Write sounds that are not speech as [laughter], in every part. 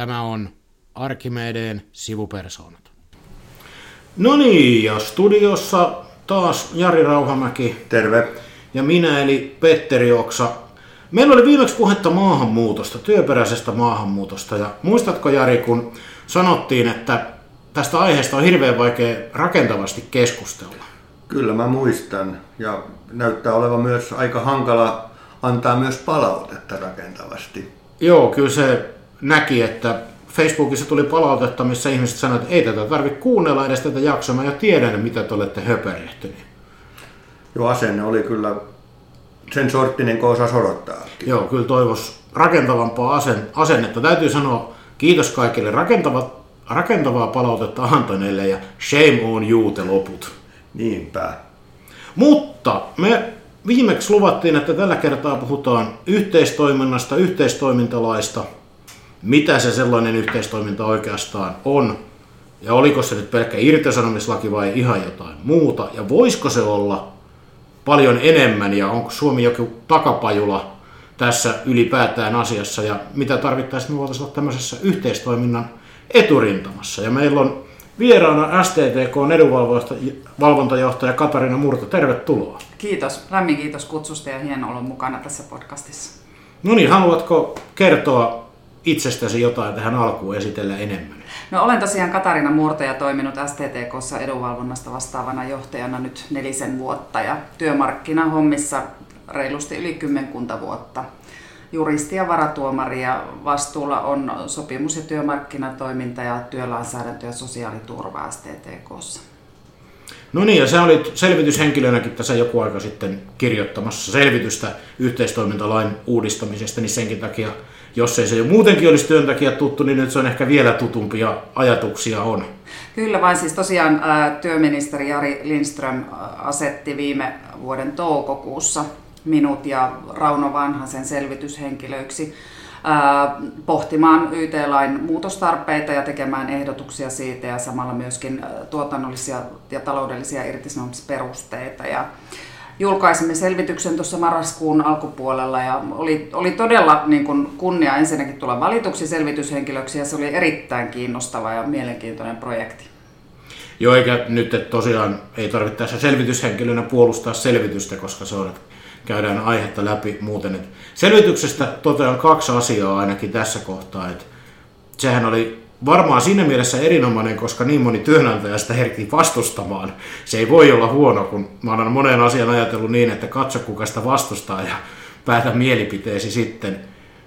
Tämä on Arkimedeen sivupersoonat. No niin, ja studiossa taas Jari Rauhamäki. Terve. Ja minä eli Petteri Oksa. Meillä oli viimeksi puhetta maahanmuutosta, työperäisestä maahanmuutosta. Ja muistatko Jari, kun sanottiin, että tästä aiheesta on hirveän vaikea rakentavasti keskustella? Kyllä mä muistan. Ja näyttää olevan myös aika hankala antaa myös palautetta rakentavasti. Joo, kyllä se näki, että Facebookissa tuli palautetta, missä ihmiset sanoivat, että ei tätä tarvitse kuunnella edes tätä jaksoa, mä jo tiedän, mitä te olette höperehtyneet. Joo, asenne oli kyllä sen sorttinen, kun osasi odottaa. Joo, kyllä toivos rakentavampaa asen, asennetta. Täytyy sanoa kiitos kaikille rakentava, rakentavaa palautetta antaneille ja shame on you te loput. Niinpä. Mutta me viimeksi luvattiin, että tällä kertaa puhutaan yhteistoiminnasta, yhteistoimintalaista – mitä se sellainen yhteistoiminta oikeastaan on, ja oliko se nyt pelkkä irtisanomislaki vai ihan jotain muuta, ja voisiko se olla paljon enemmän, ja onko Suomi joku takapajula tässä ylipäätään asiassa, ja mitä tarvittaisiin, me voitaisiin olla tämmöisessä yhteistoiminnan eturintamassa. Ja meillä on vieraana STTK edunvalvontajohtaja Katarina Murto. Tervetuloa. Kiitos. Lämmin kiitos kutsusta ja hieno olla mukana tässä podcastissa. No niin, haluatko kertoa itsestäsi jotain tähän alkuun esitellä enemmän? No olen tosiaan Katarina Murto ja toiminut STTKssa edunvalvonnasta vastaavana johtajana nyt nelisen vuotta ja työmarkkinahommissa reilusti yli kymmenkunta vuotta. Juristi ja varatuomari ja vastuulla on sopimus- ja työmarkkinatoiminta ja työlainsäädäntö ja sosiaaliturva STTKssa. No niin, ja sä olit selvityshenkilönäkin tässä joku aika sitten kirjoittamassa selvitystä yhteistoimintalain uudistamisesta, niin senkin takia jos ei se jo muutenkin olisi työntekijä tuttu, niin nyt se on ehkä vielä tutumpia ajatuksia on. Kyllä vain, siis tosiaan työministeri Jari Lindström asetti viime vuoden toukokuussa minut ja Rauno Vanhasen selvityshenkilöiksi pohtimaan YT-lain muutostarpeita ja tekemään ehdotuksia siitä ja samalla myöskin tuotannollisia ja taloudellisia irtisanomisperusteita. Ja julkaisimme selvityksen tuossa marraskuun alkupuolella ja oli, oli todella niin kuin kunnia ensinnäkin tulla valituksi selvityshenkilöksi ja se oli erittäin kiinnostava ja mielenkiintoinen projekti. Joo, eikä nyt että tosiaan ei tarvitse tässä selvityshenkilönä puolustaa selvitystä, koska se on, että käydään aihetta läpi muuten. Että selvityksestä totean kaksi asiaa ainakin tässä kohtaa. Että sehän oli varmaan siinä mielessä erinomainen, koska niin moni työnantaja sitä herkki vastustamaan. Se ei voi olla huono, kun mä olen moneen asian ajatellut niin, että katso kuka sitä vastustaa ja päätä mielipiteesi sitten.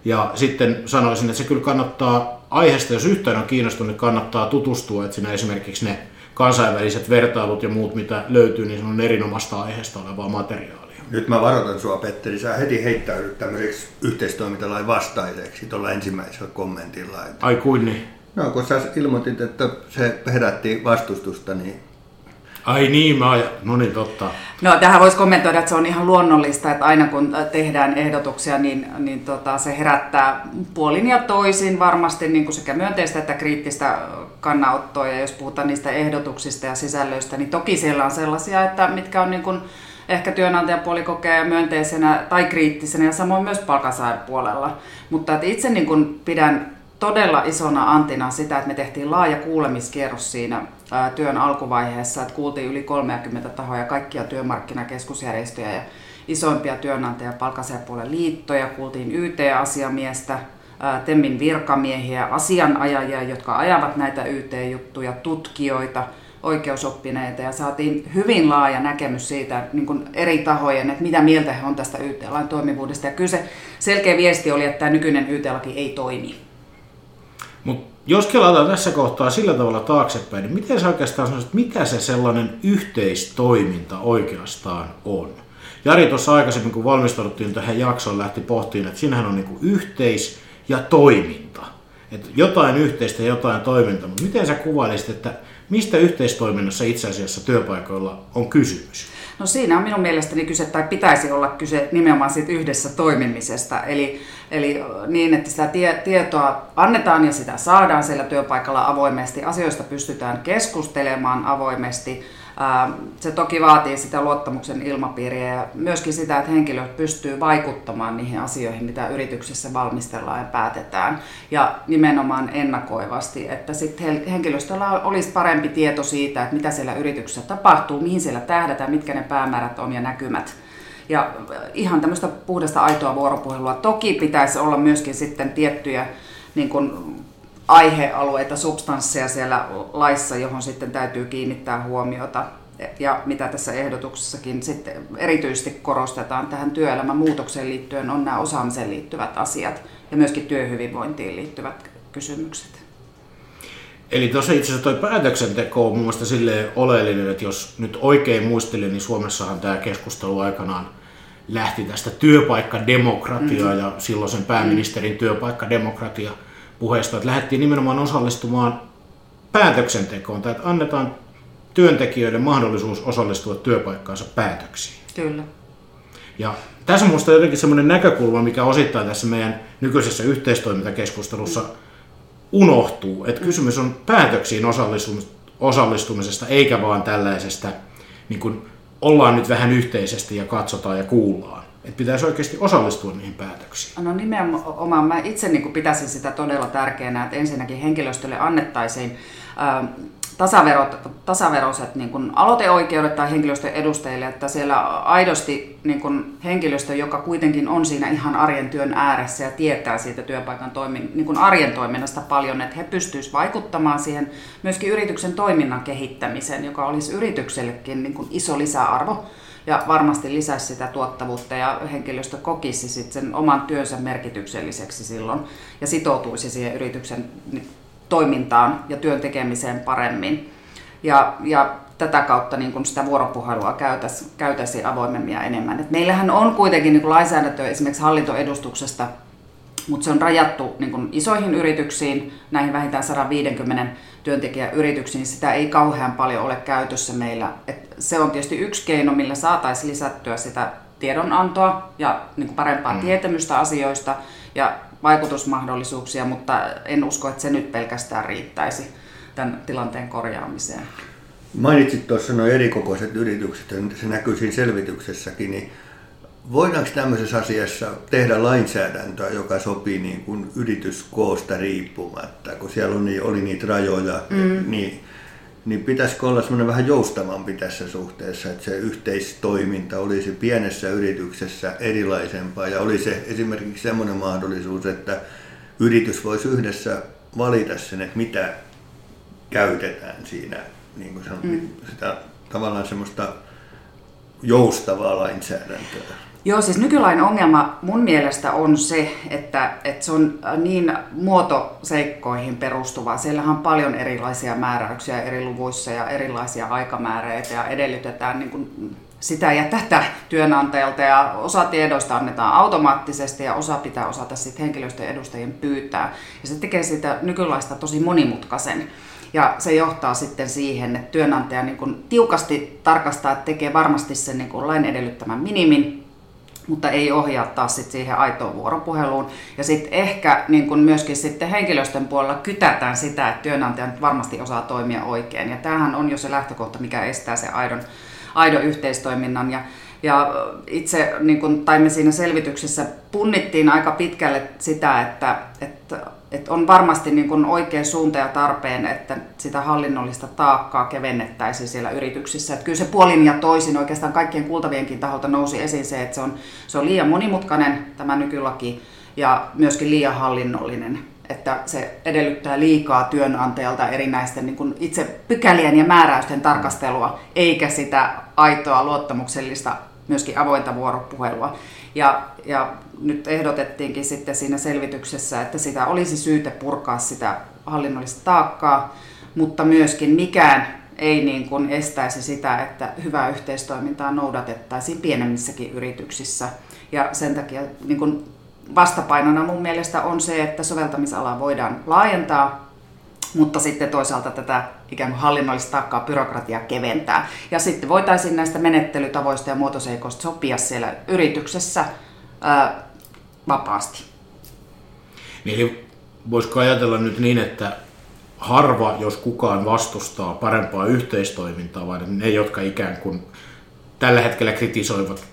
Ja sitten sanoisin, että se kyllä kannattaa aiheesta, jos yhtään on kiinnostunut, niin kannattaa tutustua, että siinä esimerkiksi ne kansainväliset vertailut ja muut, mitä löytyy, niin se on erinomaista aiheesta olevaa materiaalia. Nyt mä varoitan sua, Petteri, sä heti heittäydyt tämmöiseksi yhteistoimintalain vastaiseksi tuolla ensimmäisellä kommentilla. Että... Ai kuin niin? No, kun sä ilmoitit, että se herätti vastustusta, niin Ai niin, mä ajan. no niin, totta. No tähän voisi kommentoida, että se on ihan luonnollista, että aina kun tehdään ehdotuksia, niin, niin tota, se herättää puolin ja toisin varmasti niin kuin sekä myönteistä että kriittistä kannanottoa. Ja jos puhutaan niistä ehdotuksista ja sisällöistä, niin toki siellä on sellaisia, että mitkä on niin kuin, ehkä työnantajapuoli kokee myönteisenä tai kriittisenä ja samoin myös palkansaajapuolella. Mutta että itse niin kuin pidän todella isona antina sitä, että me tehtiin laaja kuulemiskierros siinä työn alkuvaiheessa, että kuultiin yli 30 tahoja, kaikkia työmarkkinakeskusjärjestöjä ja isoimpia työnantaja- ja palkansaajapuolen liittoja, kuultiin YT-asiamiestä, TEMMin virkamiehiä, asianajajia, jotka ajavat näitä YT-juttuja, tutkijoita, oikeusoppineita ja saatiin hyvin laaja näkemys siitä niin kuin eri tahojen, että mitä mieltä he on tästä YT-lain toimivuudesta. Ja kyllä se selkeä viesti oli, että tämä nykyinen YT-laki ei toimi. Mutta jos kelataan tässä kohtaa sillä tavalla taaksepäin, niin miten sä oikeastaan sanoisit, mikä se sellainen yhteistoiminta oikeastaan on? Jari tuossa aikaisemmin, kun valmistauduttiin tähän jaksoon, lähti pohtiin, että siinähän on niinku yhteis- ja toiminta. Että jotain yhteistä ja jotain toimintaa. Mutta miten sä kuvailisit, että mistä yhteistoiminnassa itse asiassa työpaikoilla on kysymys? No siinä on minun mielestäni kyse, tai pitäisi olla kyse nimenomaan siitä yhdessä toimimisesta. Eli, eli niin, että sitä tie, tietoa annetaan ja sitä saadaan siellä työpaikalla avoimesti. Asioista pystytään keskustelemaan avoimesti. Se toki vaatii sitä luottamuksen ilmapiiriä ja myöskin sitä, että henkilö pystyy vaikuttamaan niihin asioihin, mitä yrityksessä valmistellaan ja päätetään. Ja nimenomaan ennakoivasti, että sitten henkilöstöllä olisi parempi tieto siitä, että mitä siellä yrityksessä tapahtuu, mihin siellä tähdätään, mitkä ne päämäärät on ja näkymät. Ja ihan tämmöistä puhdasta aitoa vuoropuhelua. Toki pitäisi olla myöskin sitten tiettyjä niin kuin aihealueita, substansseja siellä laissa, johon sitten täytyy kiinnittää huomiota. Ja mitä tässä ehdotuksessakin sitten erityisesti korostetaan tähän työelämän muutokseen liittyen, on nämä osaamiseen liittyvät asiat ja myöskin työhyvinvointiin liittyvät kysymykset. Eli tuossa itse asiassa tuo päätöksenteko on mun mielestä silleen oleellinen, että jos nyt oikein muistelin, niin Suomessahan tämä keskustelu aikanaan lähti tästä työpaikkademokratiaa mm-hmm. ja silloisen pääministerin työpaikkademokratia puheesta, että lähdettiin nimenomaan osallistumaan päätöksentekoon, tai että annetaan työntekijöille mahdollisuus osallistua työpaikkaansa päätöksiin. Kyllä. Ja tässä minusta jotenkin semmoinen näkökulma, mikä osittain tässä meidän nykyisessä yhteistoimintakeskustelussa unohtuu, että kysymys on päätöksiin osallistumisesta, eikä vaan tällaisesta, niin kuin ollaan nyt vähän yhteisesti ja katsotaan ja kuullaan. Että pitäisi oikeasti osallistua niihin päätöksiin. No nimenomaan. Mä itse niin pitäisin sitä todella tärkeänä, että ensinnäkin henkilöstölle annettaisiin äh, tasaverot, tasaveroiset niin kuin aloiteoikeudet tai henkilöstön edustajille, että siellä aidosti niin kuin henkilöstö, joka kuitenkin on siinä ihan arjen työn ääressä ja tietää siitä työpaikan toimin, niin kuin arjen toiminnasta paljon, että he pystyisivät vaikuttamaan siihen myöskin yrityksen toiminnan kehittämiseen, joka olisi yrityksellekin niin kuin iso lisäarvo ja varmasti lisäisi sitä tuottavuutta ja henkilöstö kokisi sitten sen oman työnsä merkitykselliseksi silloin ja sitoutuisi siihen yrityksen toimintaan ja työn tekemiseen paremmin. Ja, ja tätä kautta niin kun sitä vuoropuhelua käytäisi, käytäisi avoimemmin ja enemmän. Et meillähän on kuitenkin niin lainsäädäntöä esimerkiksi hallintoedustuksesta, mutta se on rajattu niin kun isoihin yrityksiin, näihin vähintään 150 työntekijän yrityksiin. Sitä ei kauhean paljon ole käytössä meillä. Et se on tietysti yksi keino, millä saataisiin lisättyä sitä tiedonantoa ja niin kuin parempaa mm. tietämystä asioista. Ja vaikutusmahdollisuuksia, mutta en usko, että se nyt pelkästään riittäisi tämän tilanteen korjaamiseen. Mainitsit tuossa nuo erikokoiset yritykset, ja se näkyy siinä selvityksessäkin, niin voidaanko tämmöisessä asiassa tehdä lainsäädäntöä, joka sopii niin kuin yrityskoosta riippumatta, kun siellä on, oli niitä rajoja, mm. niin niin pitäisikö olla semmoinen vähän joustavampi tässä suhteessa, että se yhteistoiminta olisi pienessä yrityksessä erilaisempaa ja olisi se esimerkiksi semmoinen mahdollisuus, että yritys voisi yhdessä valita sen, että mitä käytetään siinä, niin kuin sanon, mm. sitä tavallaan semmoista joustavaa lainsäädäntöä. Joo, siis nykylain ongelma mun mielestä on se, että, että se on niin muotoseikkoihin perustuva. Siellähän on paljon erilaisia määräyksiä eri luvuissa ja erilaisia aikamääreitä ja edellytetään niin kuin sitä ja tätä työnantajalta ja osa tiedoista annetaan automaattisesti ja osa pitää osata sitten henkilöstön edustajien pyytää. Ja se tekee sitä nykylaista tosi monimutkaisen. Ja se johtaa sitten siihen, että työnantaja niin kuin tiukasti tarkastaa, että tekee varmasti sen niin kuin lain edellyttämän minimin, mutta ei ohjaa taas sit siihen aitoon vuoropuheluun. Ja sitten ehkä niin kun myöskin sitten henkilöstön puolella kytätään sitä, että työnantaja nyt varmasti osaa toimia oikein. Ja tämähän on jo se lähtökohta, mikä estää se aidon, aidon yhteistoiminnan. Ja, ja itse, niin kun, tai me siinä selvityksessä punnittiin aika pitkälle sitä, että, että että on varmasti niin kuin oikea suunta ja tarpeen, että sitä hallinnollista taakkaa kevennettäisiin siellä yrityksissä. Että kyllä se puolin ja toisin oikeastaan kaikkien kuultavienkin taholta nousi esiin se, että se on, se on liian monimutkainen tämä nykylaki ja myöskin liian hallinnollinen. Että se edellyttää liikaa työnantajalta erinäisten niin kuin itse pykälien ja määräysten tarkastelua, eikä sitä aitoa luottamuksellista myöskin avointa vuoropuhelua. Ja, ja nyt ehdotettiinkin sitten siinä selvityksessä, että sitä olisi syytä purkaa sitä hallinnollista taakkaa, mutta myöskin mikään ei niin kuin estäisi sitä, että hyvää yhteistoimintaa noudatettaisiin pienemmissäkin yrityksissä. Ja sen takia niin kuin vastapainona mun mielestä on se, että soveltamisalaa voidaan laajentaa, mutta sitten toisaalta tätä ikään kuin hallinnollista taakkaa, byrokratiaa keventää. Ja sitten voitaisiin näistä menettelytavoista ja muotoseikoista sopia siellä yrityksessä ää, vapaasti. Niin, eli voisiko ajatella nyt niin, että harva, jos kukaan vastustaa parempaa yhteistoimintaa, vaan ne, jotka ikään kuin tällä hetkellä kritisoivat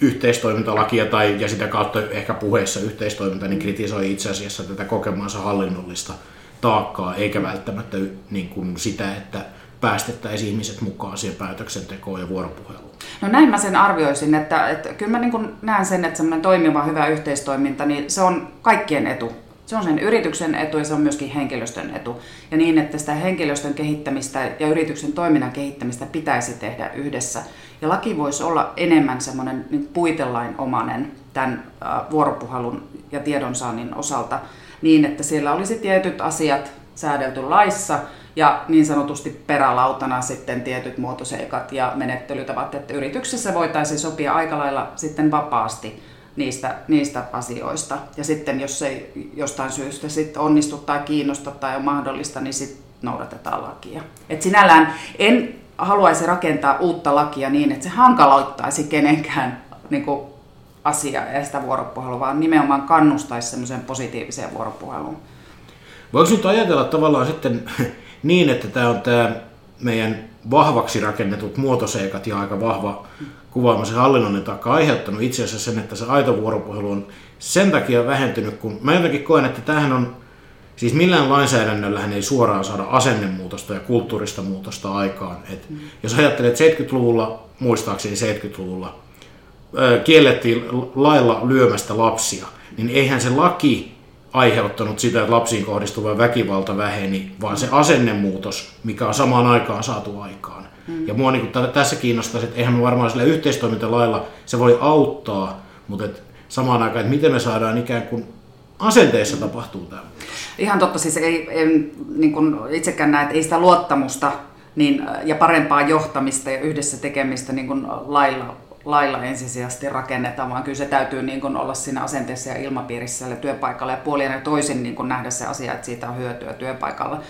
yhteistoimintalakia tai ja sitä kautta ehkä puheessa yhteistoiminta, niin kritisoi itse asiassa tätä kokemaansa hallinnollista taakkaa, eikä välttämättä niin kuin sitä, että päästettäisiin ihmiset mukaan siihen päätöksentekoon ja vuoropuheluun. No näin mä sen arvioisin, että, että kyllä mä niin näen sen, että semmoinen toimiva hyvä yhteistoiminta, niin se on kaikkien etu. Se on sen yrityksen etu ja se on myöskin henkilöstön etu. Ja niin, että sitä henkilöstön kehittämistä ja yrityksen toiminnan kehittämistä pitäisi tehdä yhdessä. Ja laki voisi olla enemmän semmoinen niin puitelainomainen tämän vuoropuhelun ja tiedonsaannin osalta niin, että siellä olisi tietyt asiat säädelty laissa ja niin sanotusti perälautana sitten tietyt muotoseikat ja menettelytavat, että yrityksessä voitaisiin sopia aika lailla sitten vapaasti niistä, niistä asioista. Ja sitten jos ei jostain syystä sit onnistu tai kiinnosta tai on mahdollista, niin sitten noudatetaan lakia. Et sinällään en haluaisi rakentaa uutta lakia niin, että se hankaloittaisi kenenkään niin kuin, asiaa ja sitä vuoropuhelua, vaan nimenomaan kannustaisi semmoiseen positiiviseen vuoropuheluun. Voiko nyt ajatella tavallaan sitten [laughs] niin, että tämä on tämä meidän vahvaksi rakennetut muotoseikat ja aika vahva kuvaamisen hallinnollinen taakka aiheuttanut itse asiassa sen, että se aito vuoropuhelu on sen takia vähentynyt, kun mä jotenkin koen, että tähän on, siis millään lainsäädännöllähän ei suoraan saada asennemuutosta ja kulttuurista muutosta aikaan. Et mm. Jos ajattelet 70-luvulla, muistaakseni 70-luvulla, kiellettiin lailla lyömästä lapsia, niin eihän se laki aiheuttanut sitä, että lapsiin kohdistuva väkivalta väheni, vaan se asennemuutos, mikä on samaan aikaan saatu aikaan. Mm. Ja mua niin kuin tässä kiinnostaisi, että eihän me varmaan sillä yhteistoimintalailla se voi auttaa, mutta et samaan aikaan, että miten me saadaan ikään kuin asenteessa tapahtuu tämä. Ihan totta, siis ei, en niin kuin itsekään näe, että ei sitä luottamusta niin, ja parempaa johtamista ja yhdessä tekemistä niin kuin lailla lailla ensisijaisesti rakennetaan, vaan kyllä se täytyy niin kuin olla siinä asenteessa ja ilmapiirissä ja työpaikalla ja puolien ja toisin niin kuin nähdä se asia, että siitä on hyötyä työpaikalla.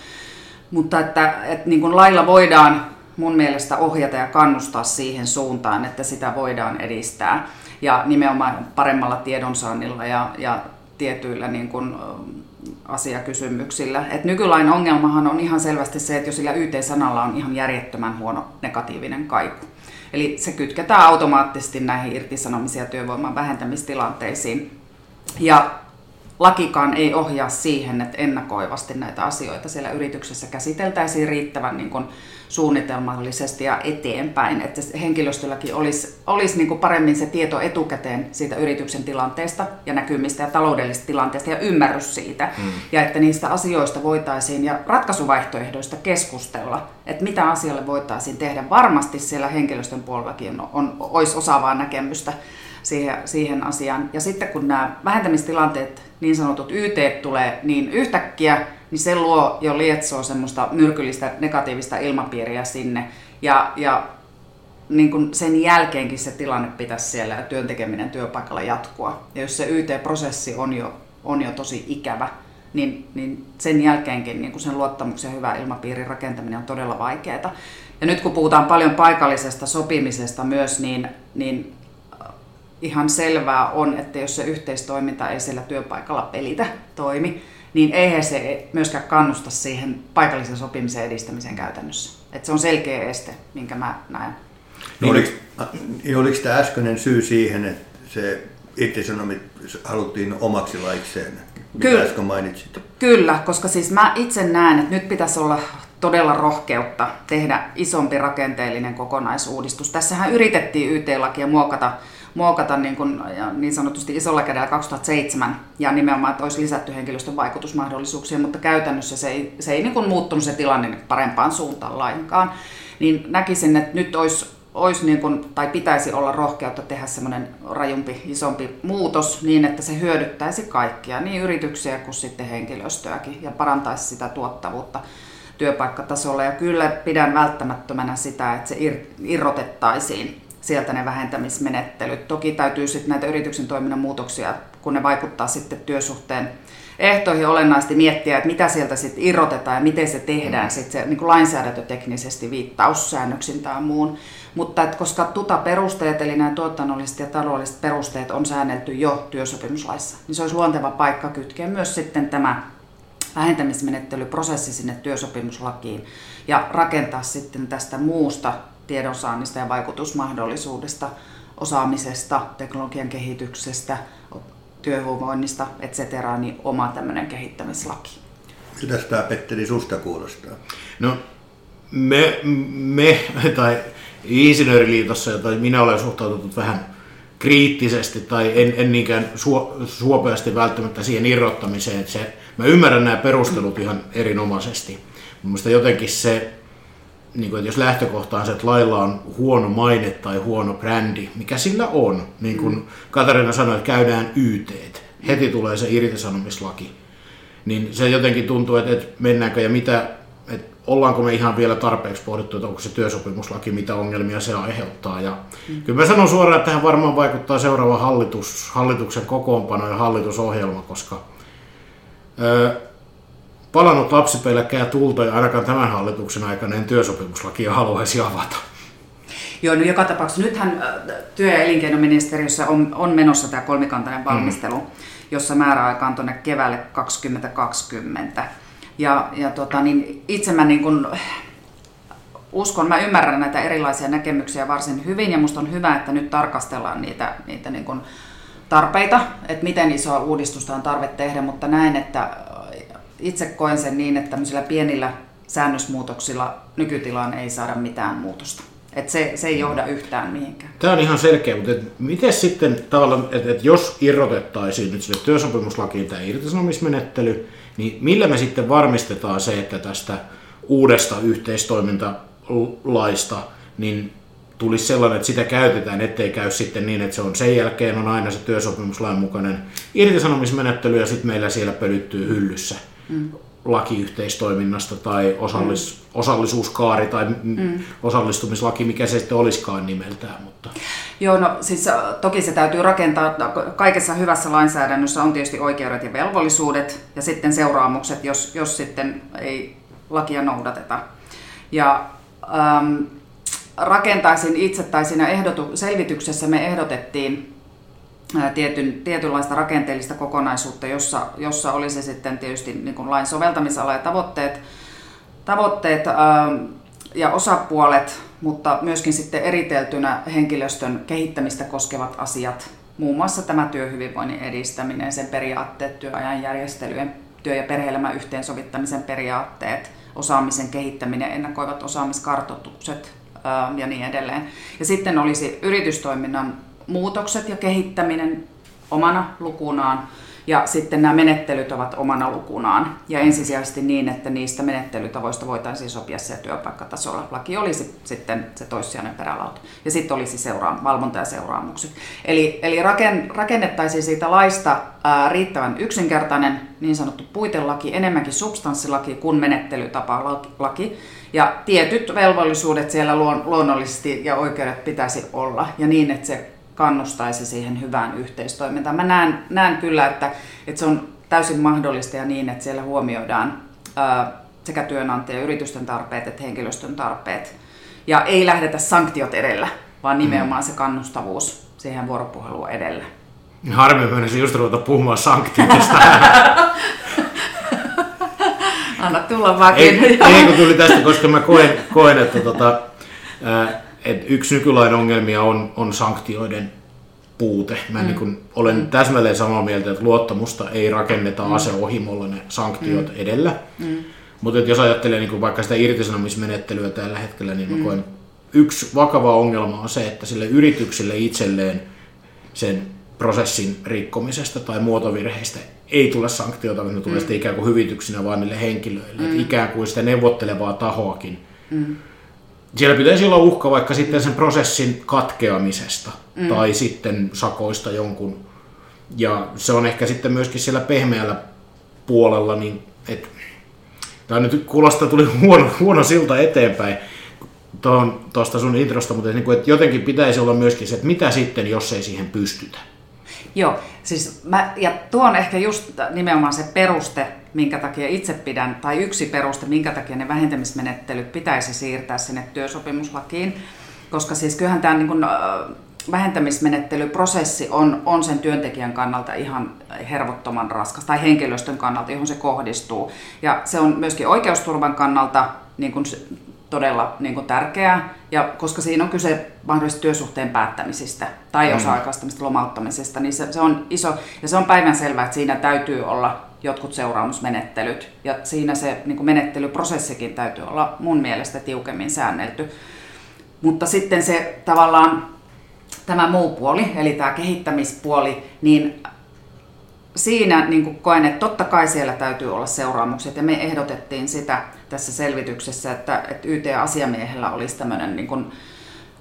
Mutta että, että niin kuin lailla voidaan mun mielestä ohjata ja kannustaa siihen suuntaan, että sitä voidaan edistää ja nimenomaan paremmalla tiedonsaannilla ja, ja tietyillä niin kuin, asiakysymyksillä. Et nykylain ongelmahan on ihan selvästi se, että jos sillä YT-sanalla on ihan järjettömän huono negatiivinen kaiku. Eli se kytketään automaattisesti näihin irtisanomisia työvoiman vähentämistilanteisiin. Ja lakikaan ei ohjaa siihen, että ennakoivasti näitä asioita siellä yrityksessä käsiteltäisiin riittävän niin kuin suunnitelmallisesti ja eteenpäin, että henkilöstölläkin olisi, olisi niin kuin paremmin se tieto etukäteen siitä yrityksen tilanteesta ja näkymistä ja taloudellisesta tilanteesta ja ymmärrys siitä, mm. ja että niistä asioista voitaisiin ja ratkaisuvaihtoehdoista keskustella, että mitä asialle voitaisiin tehdä. Varmasti siellä henkilöstön puolellakin on, on, olisi osaavaa näkemystä siihen, siihen asiaan. Ja sitten kun nämä vähentämistilanteet, niin sanotut YT tulee niin yhtäkkiä, niin se luo jo lietsoa semmoista myrkyllistä negatiivista ilmapiiriä sinne. Ja, ja niin kuin sen jälkeenkin se tilanne pitäisi siellä ja työntekeminen työpaikalla jatkua. Ja jos se YT-prosessi on jo, on jo tosi ikävä, niin, niin sen jälkeenkin niin kuin sen luottamuksen ja hyvän ilmapiirin rakentaminen on todella vaikeaa. Ja nyt kun puhutaan paljon paikallisesta sopimisesta myös, niin, niin ihan selvää on, että jos se yhteistoiminta ei siellä työpaikalla pelitä toimi, niin eihän se myöskään kannusta siihen paikallisen sopimisen edistämiseen käytännössä. Että se on selkeä este, minkä mä näen. No, oliko, niin oliko tämä äskeinen syy siihen, että se irtisanomit haluttiin omaksi laikseen, mitä Kyllä. äsken mainitsit? Kyllä, koska siis mä itse näen, että nyt pitäisi olla todella rohkeutta tehdä isompi rakenteellinen kokonaisuudistus. Tässähän yritettiin YT-lakia muokata muokata niin, kuin, niin sanotusti isolla kädellä 2007 ja nimenomaan, että olisi lisätty henkilöstön vaikutusmahdollisuuksia, mutta käytännössä se ei, se ei niin kuin muuttunut se tilanne parempaan suuntaan lainkaan. Niin näkisin, että nyt olisi olisi niin kuin, tai pitäisi olla rohkeutta tehdä semmoinen rajumpi, isompi muutos niin, että se hyödyttäisi kaikkia, niin yrityksiä kuin sitten henkilöstöäkin ja parantaisi sitä tuottavuutta työpaikkatasolla. Ja kyllä pidän välttämättömänä sitä, että se irrotettaisiin sieltä ne vähentämismenettelyt. Toki täytyy sitten näitä yrityksen toiminnan muutoksia, kun ne vaikuttaa sitten työsuhteen ehtoihin olennaisesti miettiä, että mitä sieltä sitten irrotetaan ja miten se tehdään mm. sitten se niin kuin lainsäädäntöteknisesti viittaussäännöksin tai muun. Mutta että koska tuta perusteet, eli nämä tuotannolliset ja taloudelliset perusteet on säännelty jo työsopimuslaissa, niin se olisi luonteva paikka kytkeä myös sitten tämä vähentämismenettelyprosessi sinne työsopimuslakiin ja rakentaa sitten tästä muusta tiedonsaannista ja vaikutusmahdollisuudesta, osaamisesta, teknologian kehityksestä, työhyvinvoinnista, etc. niin oma tämmöinen kehittämislaki. Mitä tämä Petteri susta kuulostaa? No me, me tai Insinööriliitossa, tai minä olen suhtautunut vähän kriittisesti tai en, en niinkään suo, suopeasti välttämättä siihen irrottamiseen. Että se, mä ymmärrän nämä perustelut ihan erinomaisesti. Mielestäni jotenkin se, niin kuin, että jos lähtökohta on se, että lailla on huono maine tai huono brändi, mikä sillä on, niin kuin mm. Katarina sanoi, että käydään YT, heti tulee se irtisanomislaki, niin se jotenkin tuntuu, että, että mennäänkö ja mitä, että ollaanko me ihan vielä tarpeeksi pohdittu, että onko se työsopimuslaki, mitä ongelmia se aiheuttaa. Ja mm. Kyllä mä sanon suoraan, että tähän varmaan vaikuttaa seuraava hallitus, hallituksen kokoonpano ja hallitusohjelma, koska ö, palannut lapsipelkkää tulta ja ainakaan tämän hallituksen aikana en työsopimuslakia haluaisi avata. Joo, no joka tapauksessa nythän työ- ja elinkeinoministeriössä on, on menossa tämä kolmikantainen valmistelu, mm. jossa määräaika on tuonne keväälle 2020. Ja, ja tota, niin itse mä niin kun, uskon, mä ymmärrän näitä erilaisia näkemyksiä varsin hyvin ja musta on hyvä, että nyt tarkastellaan niitä, niitä niin kun tarpeita, että miten isoa uudistusta on tarve tehdä, mutta näen, että itse koen sen niin, että tämmöisillä pienillä säännösmuutoksilla nykytilaan ei saada mitään muutosta. Et se, se ei johda yhtään mihinkään. Tämä on ihan selkeä, mutta et miten sitten tavallaan, että et jos irrotettaisiin nyt sille työsopimuslakiin tämä irtisanomismenettely, niin millä me sitten varmistetaan se, että tästä uudesta yhteistoimintalaista niin tulisi sellainen, että sitä käytetään, ettei käy sitten niin, että se on sen jälkeen on aina se työsopimuslain mukainen irtisanomismenettely ja sitten meillä siellä pölyttyy hyllyssä mm. lakiyhteistoiminnasta tai osallis, mm. osallisuuskaari tai mm. osallistumislaki, mikä se sitten olisikaan nimeltään. Mutta. Joo, no siis äh, toki se täytyy rakentaa, kaikessa hyvässä lainsäädännössä on tietysti oikeudet ja velvollisuudet ja sitten seuraamukset, jos, jos sitten ei lakia noudateta. Ja ähm, rakentaisin itse, tai siinä ehdotu, selvityksessä me ehdotettiin tietyn, tietynlaista rakenteellista kokonaisuutta, jossa, jossa olisi sitten tietysti niin kuin lain soveltamisala ja tavoitteet, tavoitteet ja osapuolet, mutta myöskin sitten eriteltynä henkilöstön kehittämistä koskevat asiat, muun muassa tämä työhyvinvoinnin edistäminen, sen periaatteet, työajan järjestelyjen, työ- ja perhe-elämän yhteensovittamisen periaatteet, osaamisen kehittäminen, ennakoivat osaamiskartoitukset ja niin edelleen. Ja sitten olisi yritystoiminnan muutokset ja kehittäminen omana lukunaan ja sitten nämä menettelyt ovat omana lukunaan. Ja ensisijaisesti niin, että niistä menettelytavoista voitaisiin sopia siellä työpaikkatasolla. Laki olisi sitten se toissijainen perälauta. Ja sitten olisi seura- valvonta ja seuraamukset. Eli, eli raken, rakennettaisiin siitä laista ää, riittävän yksinkertainen niin sanottu puitelaki, enemmänkin substanssilaki kuin menettelytapalaki. Ja tietyt velvollisuudet siellä luon, luonnollisesti ja oikeudet pitäisi olla. Ja niin, että se kannustaisi siihen hyvään yhteistoimintaan. Mä näen, näen kyllä, että, että se on täysin mahdollista ja niin, että siellä huomioidaan ää, sekä työnantaja- ja yritysten tarpeet että henkilöstön tarpeet. Ja ei lähdetä sanktiot edellä, vaan nimenomaan se kannustavuus siihen vuoropuheluun edellä. Harmi, mä just ruveta puhumaan sanktioista. [laughs] Anna tulla vaan. Ei, ei kun tuli tästä, koska mä koen, koen että tota, ää, et yksi nykylain ongelmia on, on sanktioiden puute. Mä mm. niin kun olen mm. täsmälleen samaa mieltä, että luottamusta ei rakenneta mm. aseohimolla ne sanktiot mm. edellä. Mm. Mutta jos ajattelee niin vaikka sitä irtisanomismenettelyä tällä hetkellä, niin mm. koen, yksi vakava ongelma on se, että sille yritykselle itselleen sen prosessin rikkomisesta tai muotovirheistä ei tule sanktiota, vaan ne tulee mm. ikään kuin hyvityksinä vaan niille henkilöille. Mm. ikään kuin sitä neuvottelevaa tahoakin mm siellä pitäisi olla uhka vaikka sitten sen prosessin katkeamisesta mm. tai sitten sakoista jonkun. Ja se on ehkä sitten myöskin siellä pehmeällä puolella, niin että tämä nyt kuulostaa tuli huono, huono silta eteenpäin tuosta sun introsta, mutta niin kuin, että jotenkin pitäisi olla myöskin se, että mitä sitten, jos ei siihen pystytä. Joo, siis mä, ja tuo on ehkä just nimenomaan se peruste, minkä takia itse pidän, tai yksi peruste, minkä takia ne vähentämismenettelyt pitäisi siirtää sinne työsopimuslakiin. Koska siis kyllähän tämä niin kuin, vähentämismenettelyprosessi on, on sen työntekijän kannalta ihan hervottoman raskas, tai henkilöstön kannalta, johon se kohdistuu. Ja se on myöskin oikeusturvan kannalta niin kuin todella niin kuin tärkeää, ja koska siinä on kyse mahdollisesti työsuhteen päättämisistä tai mm. osa-aikaistamista lomauttamisesta, niin se, se on iso, ja se on päivän selvää, että siinä täytyy olla jotkut seuraamusmenettelyt, ja siinä se niin kuin menettelyprosessikin täytyy olla mun mielestä tiukemmin säännelty. Mutta sitten se tavallaan tämä muu puoli, eli tämä kehittämispuoli, niin siinä niin kuin koen, että totta kai siellä täytyy olla seuraamukset, ja me ehdotettiin sitä tässä selvityksessä, että, että YT-asiamiehellä olisi tämmöinen niin kuin,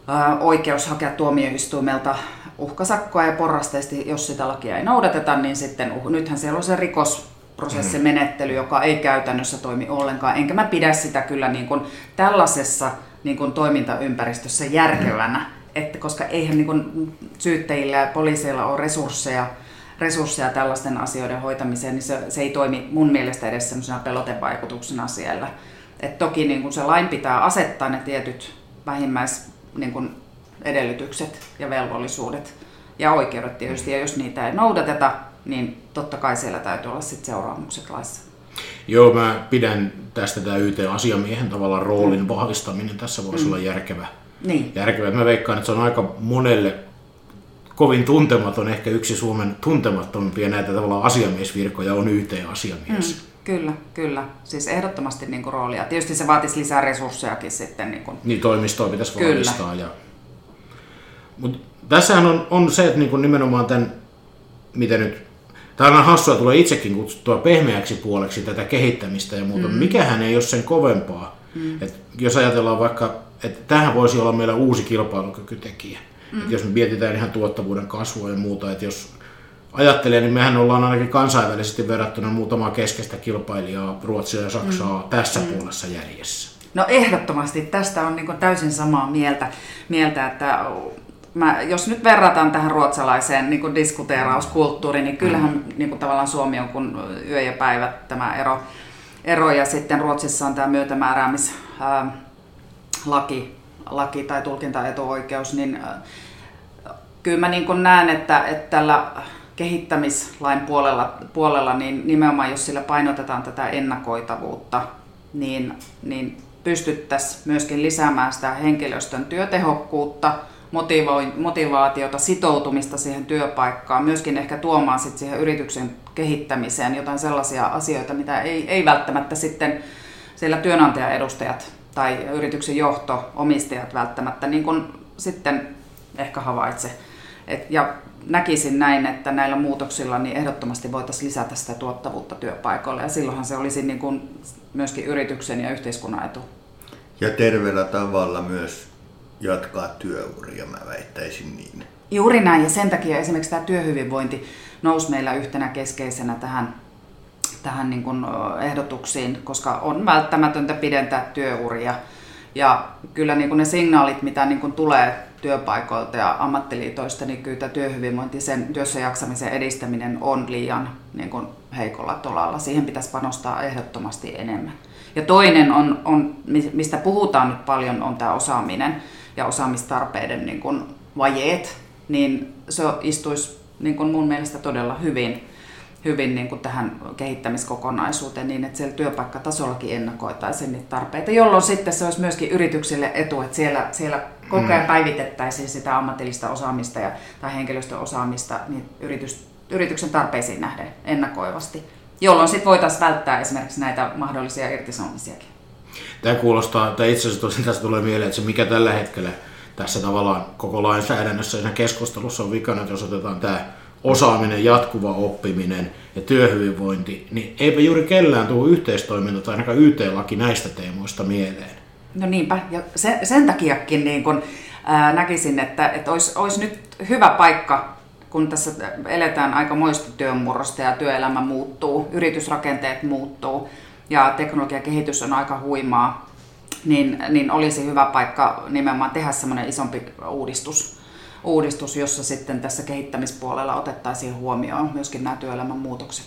ä, oikeus hakea tuomioistuimelta uhkasakkoa ja porrasteisesti, jos sitä lakia ei noudateta, niin sitten uh, nythän siellä on se rikosprosessimenettely, joka ei käytännössä toimi ollenkaan, enkä mä pidä sitä kyllä niin kuin tällaisessa niin kuin toimintaympäristössä järkevänä, että koska eihän niin kuin syyttäjillä ja poliiseilla ole resursseja, resursseja tällaisten asioiden hoitamiseen, niin se, se ei toimi mun mielestä edes sellaisena pelotevaikutuksena siellä. Et toki niin kuin se lain pitää asettaa ne tietyt vähimmäis niin kuin edellytykset ja velvollisuudet ja oikeudet tietysti, ja jos niitä ei noudateta, niin totta kai siellä täytyy olla sit seuraamukset laissa. Joo, mä pidän tästä tämä YT-asiamiehen tavallaan roolin vahvistaminen tässä voisi mm. olla järkevä. Niin. järkevä. Mä veikkaan, että se on aika monelle kovin tuntematon, ehkä yksi Suomen tuntemattomimpia näitä tavallaan asiamiesvirkoja on YT-asiamies. Mm, kyllä, kyllä. Siis ehdottomasti niin kuin roolia. Tietysti se vaatisi lisää resurssejakin sitten. Niin, kuin... niin toimistoa pitäisi kyllä. vahvistaa. Ja... Mut tässähän on, on se, että niin kuin nimenomaan tämän, mitä nyt Tämä on hassua, tulee itsekin kutsuttua pehmeäksi puoleksi tätä kehittämistä ja muuta. Mm. Mikähän ei ole sen kovempaa. Mm. Et jos ajatellaan vaikka, että tähän voisi olla meillä uusi kilpailukykytekijä. Mm. Et jos me mietitään ihan tuottavuuden kasvua ja muuta, että jos ajattelee, niin mehän ollaan ainakin kansainvälisesti verrattuna muutamaa keskeistä kilpailijaa, Ruotsia ja Saksaa, mm. tässä mm. puolessa jäljessä. No ehdottomasti, tästä on niin täysin samaa mieltä, mieltä että mä, jos nyt verrataan tähän ruotsalaiseen niin kuin diskuteerauskulttuuriin, niin kyllähän mm. niin kuin tavallaan Suomi on kuin yö ja päivä tämä ero, ero ja sitten Ruotsissa on tämä myötämääräämislaki laki tai tulkintaetuoikeus, niin kyllä mä niin kuin näen, että, että tällä kehittämislain puolella, puolella, niin nimenomaan jos sillä painotetaan tätä ennakoitavuutta, niin, niin pystyttäisiin myöskin lisäämään sitä henkilöstön työtehokkuutta – motivaatiota, sitoutumista siihen työpaikkaan, myöskin ehkä tuomaan sit siihen yrityksen kehittämiseen jotain sellaisia asioita, mitä ei, ei välttämättä sitten siellä työnantajaedustajat tai yrityksen johto, omistajat välttämättä niin kun sitten ehkä havaitse. Et, ja näkisin näin, että näillä muutoksilla niin ehdottomasti voitaisiin lisätä sitä tuottavuutta työpaikoille ja silloinhan se olisi niin kuin myöskin yrityksen ja yhteiskunnan etu. Ja terveellä tavalla myös jatkaa työuria, mä väittäisin niin. Juuri näin, ja sen takia esimerkiksi tämä työhyvinvointi nousi meillä yhtenä keskeisenä tähän, tähän niin kuin ehdotuksiin, koska on välttämätöntä pidentää työuria. Ja kyllä niin kuin ne signaalit, mitä niin kuin tulee työpaikoilta ja ammattiliitoista, niin kyllä työhyvinvointi, sen työssä jaksamisen edistäminen on liian niin kuin heikolla tolalla. Siihen pitäisi panostaa ehdottomasti enemmän. Ja toinen on, on, mistä puhutaan nyt paljon, on tämä osaaminen ja osaamistarpeiden niin kuin vajeet, niin se istuisi niin kuin mun mielestä todella hyvin, hyvin niin kuin tähän kehittämiskokonaisuuteen niin, että siellä työpaikkatasollakin ennakoitaisiin niitä tarpeita, jolloin sitten se olisi myöskin yrityksille etu, että siellä, siellä koko ajan mm. päivitettäisiin sitä ammatillista osaamista ja, tai henkilöstöosaamista niin yritys, yrityksen tarpeisiin nähden ennakoivasti, jolloin sitten voitaisiin välttää esimerkiksi näitä mahdollisia irtisanomisiakin. Tämä kuulostaa, tai itse asiassa tästä tulee mieleen, että se mikä tällä hetkellä tässä tavallaan koko lainsäädännössä ja keskustelussa on vikana, että jos otetaan tämä osaaminen, jatkuva oppiminen ja työhyvinvointi, niin eipä juuri kellään tule yhteistoiminta tai ainakaan YT-laki näistä teemoista mieleen. No niinpä, ja sen, sen takiakin niin kun, ää, näkisin, että, että olisi, olisi nyt hyvä paikka, kun tässä eletään aika moista työnmurrosta ja työelämä muuttuu, yritysrakenteet muuttuu, ja teknologiakehitys on aika huimaa, niin, niin olisi hyvä paikka nimenomaan tehdä semmoinen isompi uudistus, uudistus, jossa sitten tässä kehittämispuolella otettaisiin huomioon myöskin nämä työelämän muutokset.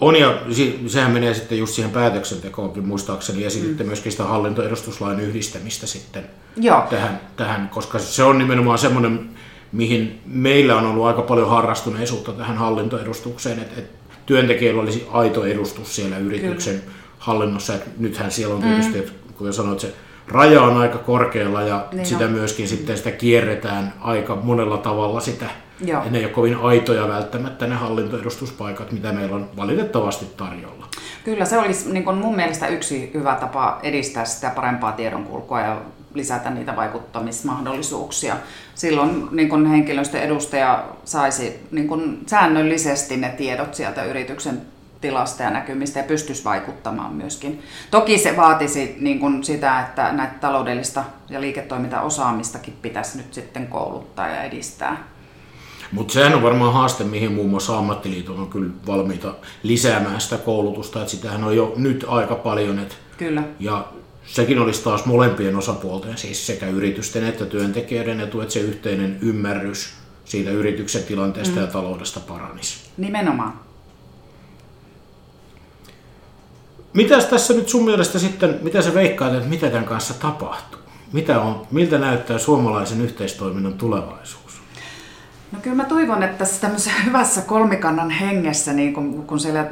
On ja sehän menee sitten just siihen päätöksentekoonkin muistaakseni ja mm. myöskin sitä hallintoedustuslain yhdistämistä sitten Joo. Tähän, tähän, koska se on nimenomaan semmoinen, mihin meillä on ollut aika paljon harrastuneisuutta tähän hallintoedustukseen, että, että työntekijöillä olisi aito edustus siellä yrityksen Kyllä. hallinnossa. Että nythän siellä on tietysti, mm. kuten sanoit, se raja on aika korkealla ja niin sitä on. myöskin sitten sitä kierretään aika monella tavalla sitä. Joo. Ja ne ei ole kovin aitoja välttämättä ne hallintoedustuspaikat, mitä meillä on valitettavasti tarjolla. Kyllä, se olisi niin kuin mun mielestä yksi hyvä tapa edistää sitä parempaa tiedonkulkua ja lisätä niitä vaikuttamismahdollisuuksia. Silloin niin kun henkilöstön edustaja saisi niin kun säännöllisesti ne tiedot sieltä yrityksen tilasta ja näkymistä ja pystyisi vaikuttamaan myöskin. Toki se vaatisi niin kun sitä, että näitä taloudellista ja liiketoimintaosaamistakin pitäisi nyt sitten kouluttaa ja edistää. Mutta sehän on varmaan haaste, mihin muun muassa ammattiliiton on kyllä valmiita lisäämään sitä koulutusta, että sitähän on jo nyt aika paljon. Et kyllä. Ja sekin olisi taas molempien osapuolten, siis sekä yritysten että työntekijöiden etu, että se yhteinen ymmärrys siitä yrityksen tilanteesta mm. ja taloudesta paranisi. Nimenomaan. Mitäs tässä nyt sun mielestä sitten, mitä sä veikkaat, että mitä tämän kanssa tapahtuu? Mitä on, miltä näyttää suomalaisen yhteistoiminnan tulevaisuus? No kyllä mä toivon, että tässä tämmöisessä [laughs] hyvässä kolmikannan hengessä, niin kun, kun siellä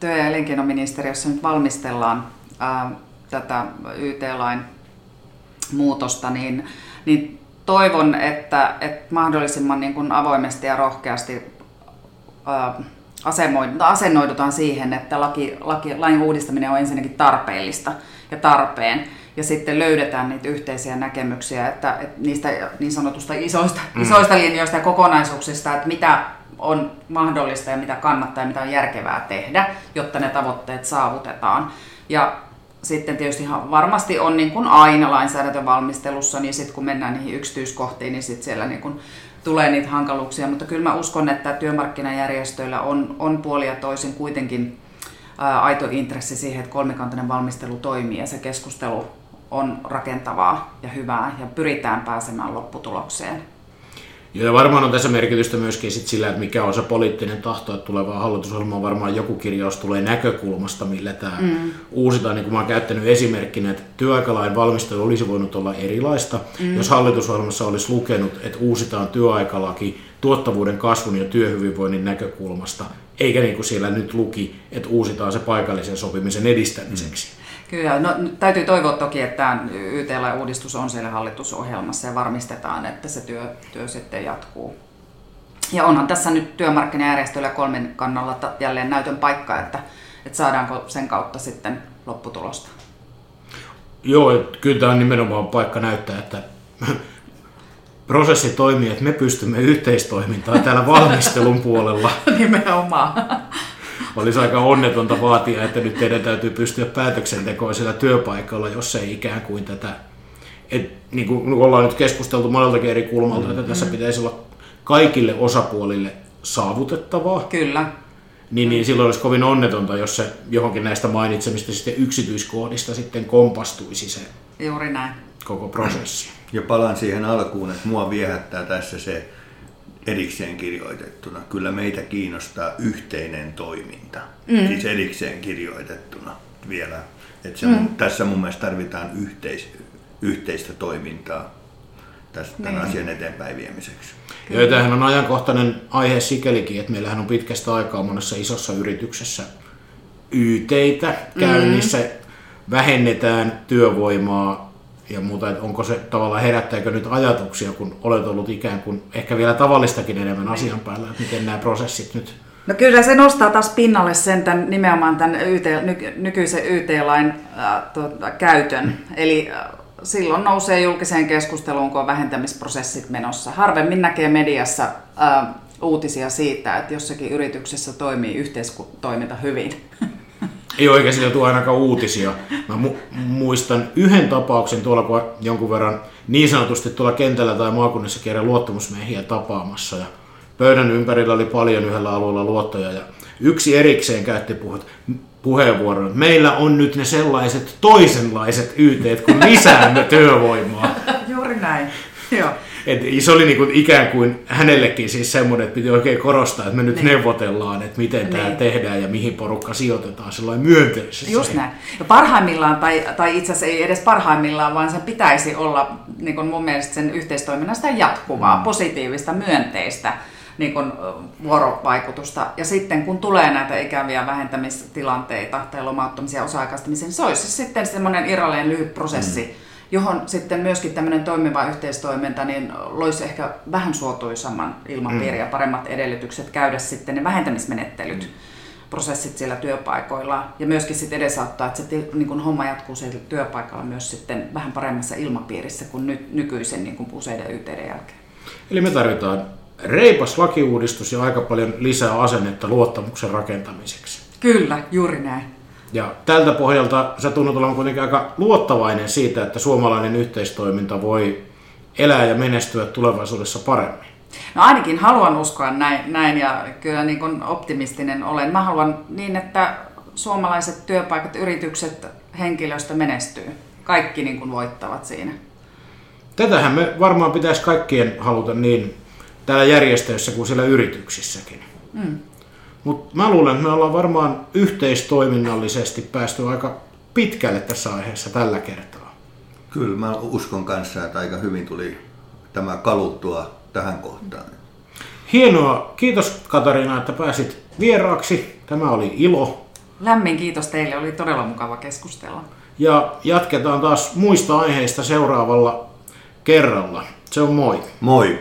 työ- ja elinkeinoministeriössä nyt valmistellaan ää, tätä YT-lain muutosta, niin, niin toivon, että, että mahdollisimman niin kuin avoimesti ja rohkeasti ää, asennoidutaan siihen, että laki, laki, lain uudistaminen on ensinnäkin tarpeellista ja tarpeen. Ja sitten löydetään niitä yhteisiä näkemyksiä, että, että niistä niin sanotusta isoista, mm. isoista linjoista ja kokonaisuuksista, että mitä on mahdollista ja mitä kannattaa ja mitä on järkevää tehdä, jotta ne tavoitteet saavutetaan. Ja sitten tietysti ihan varmasti on niin kuin aina lainsäädäntövalmistelussa, niin sitten kun mennään niihin yksityiskohtiin, niin sitten siellä niin kuin tulee niitä hankaluuksia. Mutta kyllä mä uskon, että työmarkkinajärjestöillä on, on puoli ja toisin kuitenkin ää, aito intressi siihen, että kolmikantainen valmistelu toimii ja se keskustelu on rakentavaa ja hyvää ja pyritään pääsemään lopputulokseen. Ja varmaan on tässä merkitystä myöskin sit sillä, että mikä on se poliittinen tahto, että tulevaa hallitusohjelmaan varmaan joku kirjaus tulee näkökulmasta, millä tämä mm. uusitaan. Niin kuin mä oon käyttänyt esimerkkinä, että työaikalain valmistelu olisi voinut olla erilaista, mm. jos hallitusohjelmassa olisi lukenut, että uusitaan työaikalaki tuottavuuden kasvun ja työhyvinvoinnin näkökulmasta, eikä niin kuin siellä nyt luki, että uusitaan se paikallisen sopimisen edistämiseksi. Mm. Kyllä, no, täytyy toivoa toki, että tämä YT-uudistus on siellä hallitusohjelmassa ja varmistetaan, että se työ, työ sitten jatkuu. Ja onhan tässä nyt työmarkkinajärjestöillä kolmen kannalla jälleen näytön paikka, että, että saadaanko sen kautta sitten lopputulosta. Joo, että kyllä tämä on nimenomaan paikka näyttää, että [laughs] prosessi toimii, että me pystymme yhteistoimintaan täällä valmistelun puolella. [laughs] Nimenomaan olisi aika onnetonta vaatia, että nyt teidän täytyy pystyä päätöksentekoon siellä työpaikalla, jos ei ikään kuin tätä, et, niin kuin ollaan nyt keskusteltu moneltakin eri kulmalta, että tässä pitäisi olla kaikille osapuolille saavutettavaa. Kyllä. Niin, niin silloin olisi kovin onnetonta, jos se johonkin näistä mainitsemista sitten yksityiskohdista sitten kompastuisi se Juuri näin. koko prosessi. Ja palaan siihen alkuun, että mua viehättää tässä se, erikseen kirjoitettuna. Kyllä meitä kiinnostaa yhteinen toiminta, mm. siis erikseen kirjoitettuna vielä. Että se, mm. Tässä mun mielestä tarvitaan yhteis, yhteistä toimintaa tästä, tämän niin. asian eteenpäin viemiseksi. Ja tämähän on ajankohtainen aihe sikelikin, että meillähän on pitkästä aikaa monessa isossa yrityksessä YTitä käynnissä, mm. vähennetään työvoimaa ja muuta, että onko se tavallaan herättääkö nyt ajatuksia, kun olet ollut ikään kuin ehkä vielä tavallistakin enemmän asian päällä, että miten nämä prosessit nyt No kyllä se nostaa taas pinnalle sen tämän, nimenomaan tämän YT, nyky, nykyisen YT-lain äh, tuota, käytön. Eli äh, silloin nousee julkiseen keskusteluun, kun on vähentämisprosessit menossa. Harvemmin näkee mediassa äh, uutisia siitä, että jossakin yrityksessä toimii yhteistoiminta hyvin. [laughs] Ei sieltä tule ainakaan uutisia. Mä mu- muistan yhden tapauksen tuolla, kun jonkun verran niin sanotusti tuolla kentällä tai maakunnissa kerran luottamusmiehiä tapaamassa. Ja pöydän ympärillä oli paljon yhdellä alueella luottoja ja yksi erikseen käytti puhut, puheenvuoron. Meillä on nyt ne sellaiset toisenlaiset YT, kun lisäämme työvoimaa. [laughs] Juuri näin. Joo. Et se oli niinku ikään kuin hänellekin siis semmoinen, että piti oikein korostaa, että me nyt Niin. neuvotellaan, että miten tämä Niin. tehdään ja mihin porukka sijoitetaan sellainen myönteisesti. Just näin. Ja parhaimmillaan, tai, tai itse asiassa ei edes parhaimmillaan, vaan sen pitäisi olla niin kuin mun mielestä sen yhteistoiminnan sitä jatkuvaa, positiivista, myönteistä niin kuin, vuorovaikutusta. Ja sitten kun tulee näitä ikäviä vähentämistilanteita tai lomauttamisia osa-aikaistamisia, niin se olisi sitten semmoinen irrallinen lyhyt prosessi, mm. Johon sitten myöskin tämmöinen toimiva yhteistoiminta niin loisi ehkä vähän suotuisamman ilmapiirin ja paremmat edellytykset käydä sitten ne vähentämismenettelyt prosessit siellä työpaikoilla ja myöskin sitten edesauttaa, että se niin kun homma jatkuu siellä työpaikalla myös sitten vähän paremmassa ilmapiirissä kuin nyt, nykyisen niin kuin useiden yhteyden jälkeen. Eli me tarvitaan reipas lakiuudistus ja aika paljon lisää asennetta luottamuksen rakentamiseksi. Kyllä, juuri näin. Ja tältä pohjalta sä tunnut olevan kuitenkin aika luottavainen siitä, että suomalainen yhteistoiminta voi elää ja menestyä tulevaisuudessa paremmin. No ainakin haluan uskoa näin, näin ja kyllä niin kuin optimistinen olen. Mä haluan niin, että suomalaiset työpaikat, yritykset, henkilöstö menestyy. Kaikki niin kuin voittavat siinä. Tätähän me varmaan pitäisi kaikkien haluta niin täällä järjestöissä kuin siellä yrityksissäkin. Mm. Mutta mä luulen, että me ollaan varmaan yhteistoiminnallisesti päästy aika pitkälle tässä aiheessa tällä kertaa. Kyllä mä uskon kanssa, että aika hyvin tuli tämä kaluttua tähän kohtaan. Hienoa. Kiitos Katariina, että pääsit vieraaksi. Tämä oli ilo. Lämmin kiitos teille, oli todella mukava keskustella. Ja jatketaan taas muista aiheista seuraavalla kerralla. Se on moi. Moi!